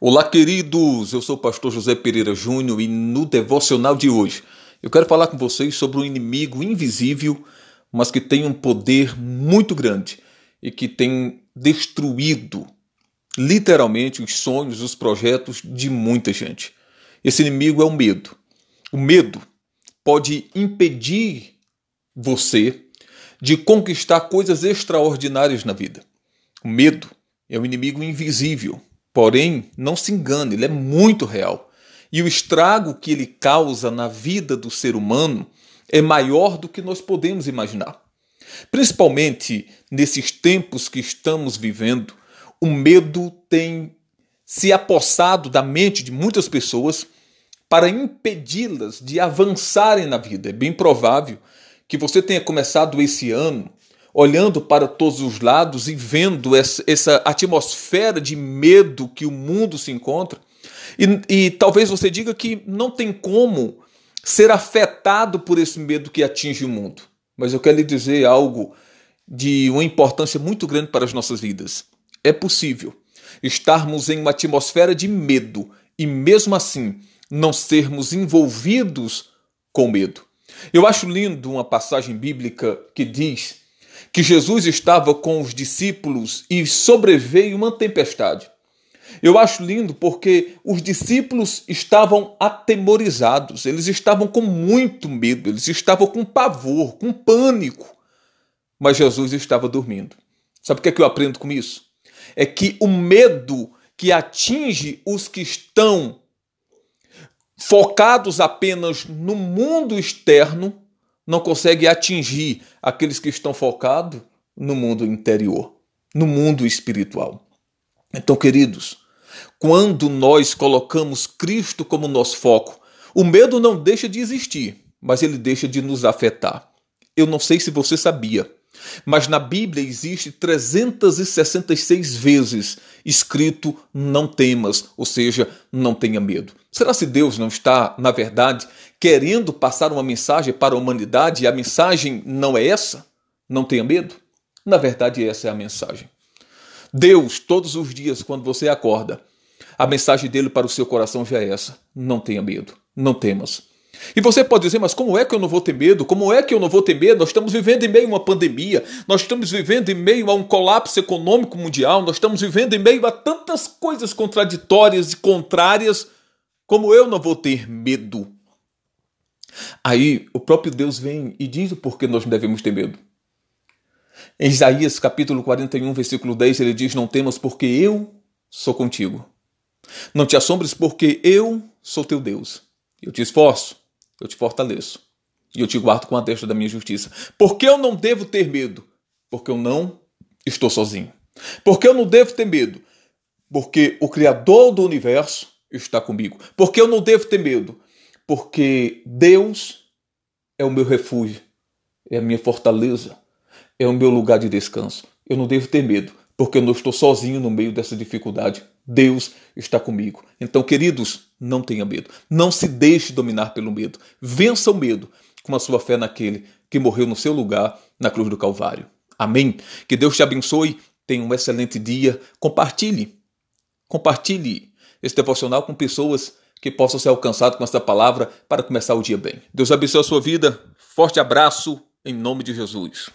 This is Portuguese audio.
Olá, queridos! Eu sou o pastor José Pereira Júnior e no devocional de hoje eu quero falar com vocês sobre um inimigo invisível, mas que tem um poder muito grande e que tem destruído literalmente os sonhos, os projetos de muita gente. Esse inimigo é o medo. O medo pode impedir você de conquistar coisas extraordinárias na vida. O medo é um inimigo invisível, Porém, não se engane, ele é muito real. E o estrago que ele causa na vida do ser humano é maior do que nós podemos imaginar. Principalmente nesses tempos que estamos vivendo, o medo tem se apossado da mente de muitas pessoas para impedi-las de avançarem na vida. É bem provável que você tenha começado esse ano olhando para todos os lados e vendo essa, essa atmosfera de medo que o mundo se encontra. E, e talvez você diga que não tem como ser afetado por esse medo que atinge o mundo. Mas eu quero lhe dizer algo de uma importância muito grande para as nossas vidas. É possível estarmos em uma atmosfera de medo e, mesmo assim, não sermos envolvidos com medo. Eu acho lindo uma passagem bíblica que diz que Jesus estava com os discípulos e sobreveio uma tempestade. Eu acho lindo porque os discípulos estavam atemorizados, eles estavam com muito medo, eles estavam com pavor, com pânico. Mas Jesus estava dormindo. Sabe o que é que eu aprendo com isso? É que o medo que atinge os que estão focados apenas no mundo externo não consegue atingir aqueles que estão focados no mundo interior, no mundo espiritual. Então, queridos, quando nós colocamos Cristo como nosso foco, o medo não deixa de existir, mas ele deixa de nos afetar. Eu não sei se você sabia, mas na Bíblia existe 366 vezes escrito não temas, ou seja, não tenha medo. Será se Deus não está, na verdade, querendo passar uma mensagem para a humanidade e a mensagem não é essa? Não tenha medo? Na verdade, essa é a mensagem. Deus, todos os dias, quando você acorda, a mensagem dele para o seu coração já é essa: não tenha medo, não temas. E você pode dizer, mas como é que eu não vou ter medo? Como é que eu não vou ter medo? Nós estamos vivendo em meio a uma pandemia, nós estamos vivendo em meio a um colapso econômico mundial, nós estamos vivendo em meio a tantas coisas contraditórias e contrárias. Como eu não vou ter medo? Aí o próprio Deus vem e diz o porquê nós não devemos ter medo. Em Isaías capítulo 41, versículo 10, ele diz: Não temas, porque eu sou contigo. Não te assombres, porque eu sou teu Deus. Eu te esforço, eu te fortaleço e eu te guardo com a destra da minha justiça. Porque eu não devo ter medo? Porque eu não estou sozinho. Porque eu não devo ter medo? Porque o Criador do universo está comigo. Porque eu não devo ter medo? Porque Deus é o meu refúgio, é a minha fortaleza, é o meu lugar de descanso. Eu não devo ter medo, porque eu não estou sozinho no meio dessa dificuldade. Deus está comigo. Então, queridos, não tenha medo. Não se deixe dominar pelo medo. Vença o medo com a sua fé naquele que morreu no seu lugar na cruz do Calvário. Amém. Que Deus te abençoe. Tenha um excelente dia. Compartilhe. Compartilhe esse devocional com pessoas que possam ser alcançadas com essa palavra para começar o dia bem. Deus abençoe a sua vida. Forte abraço em nome de Jesus.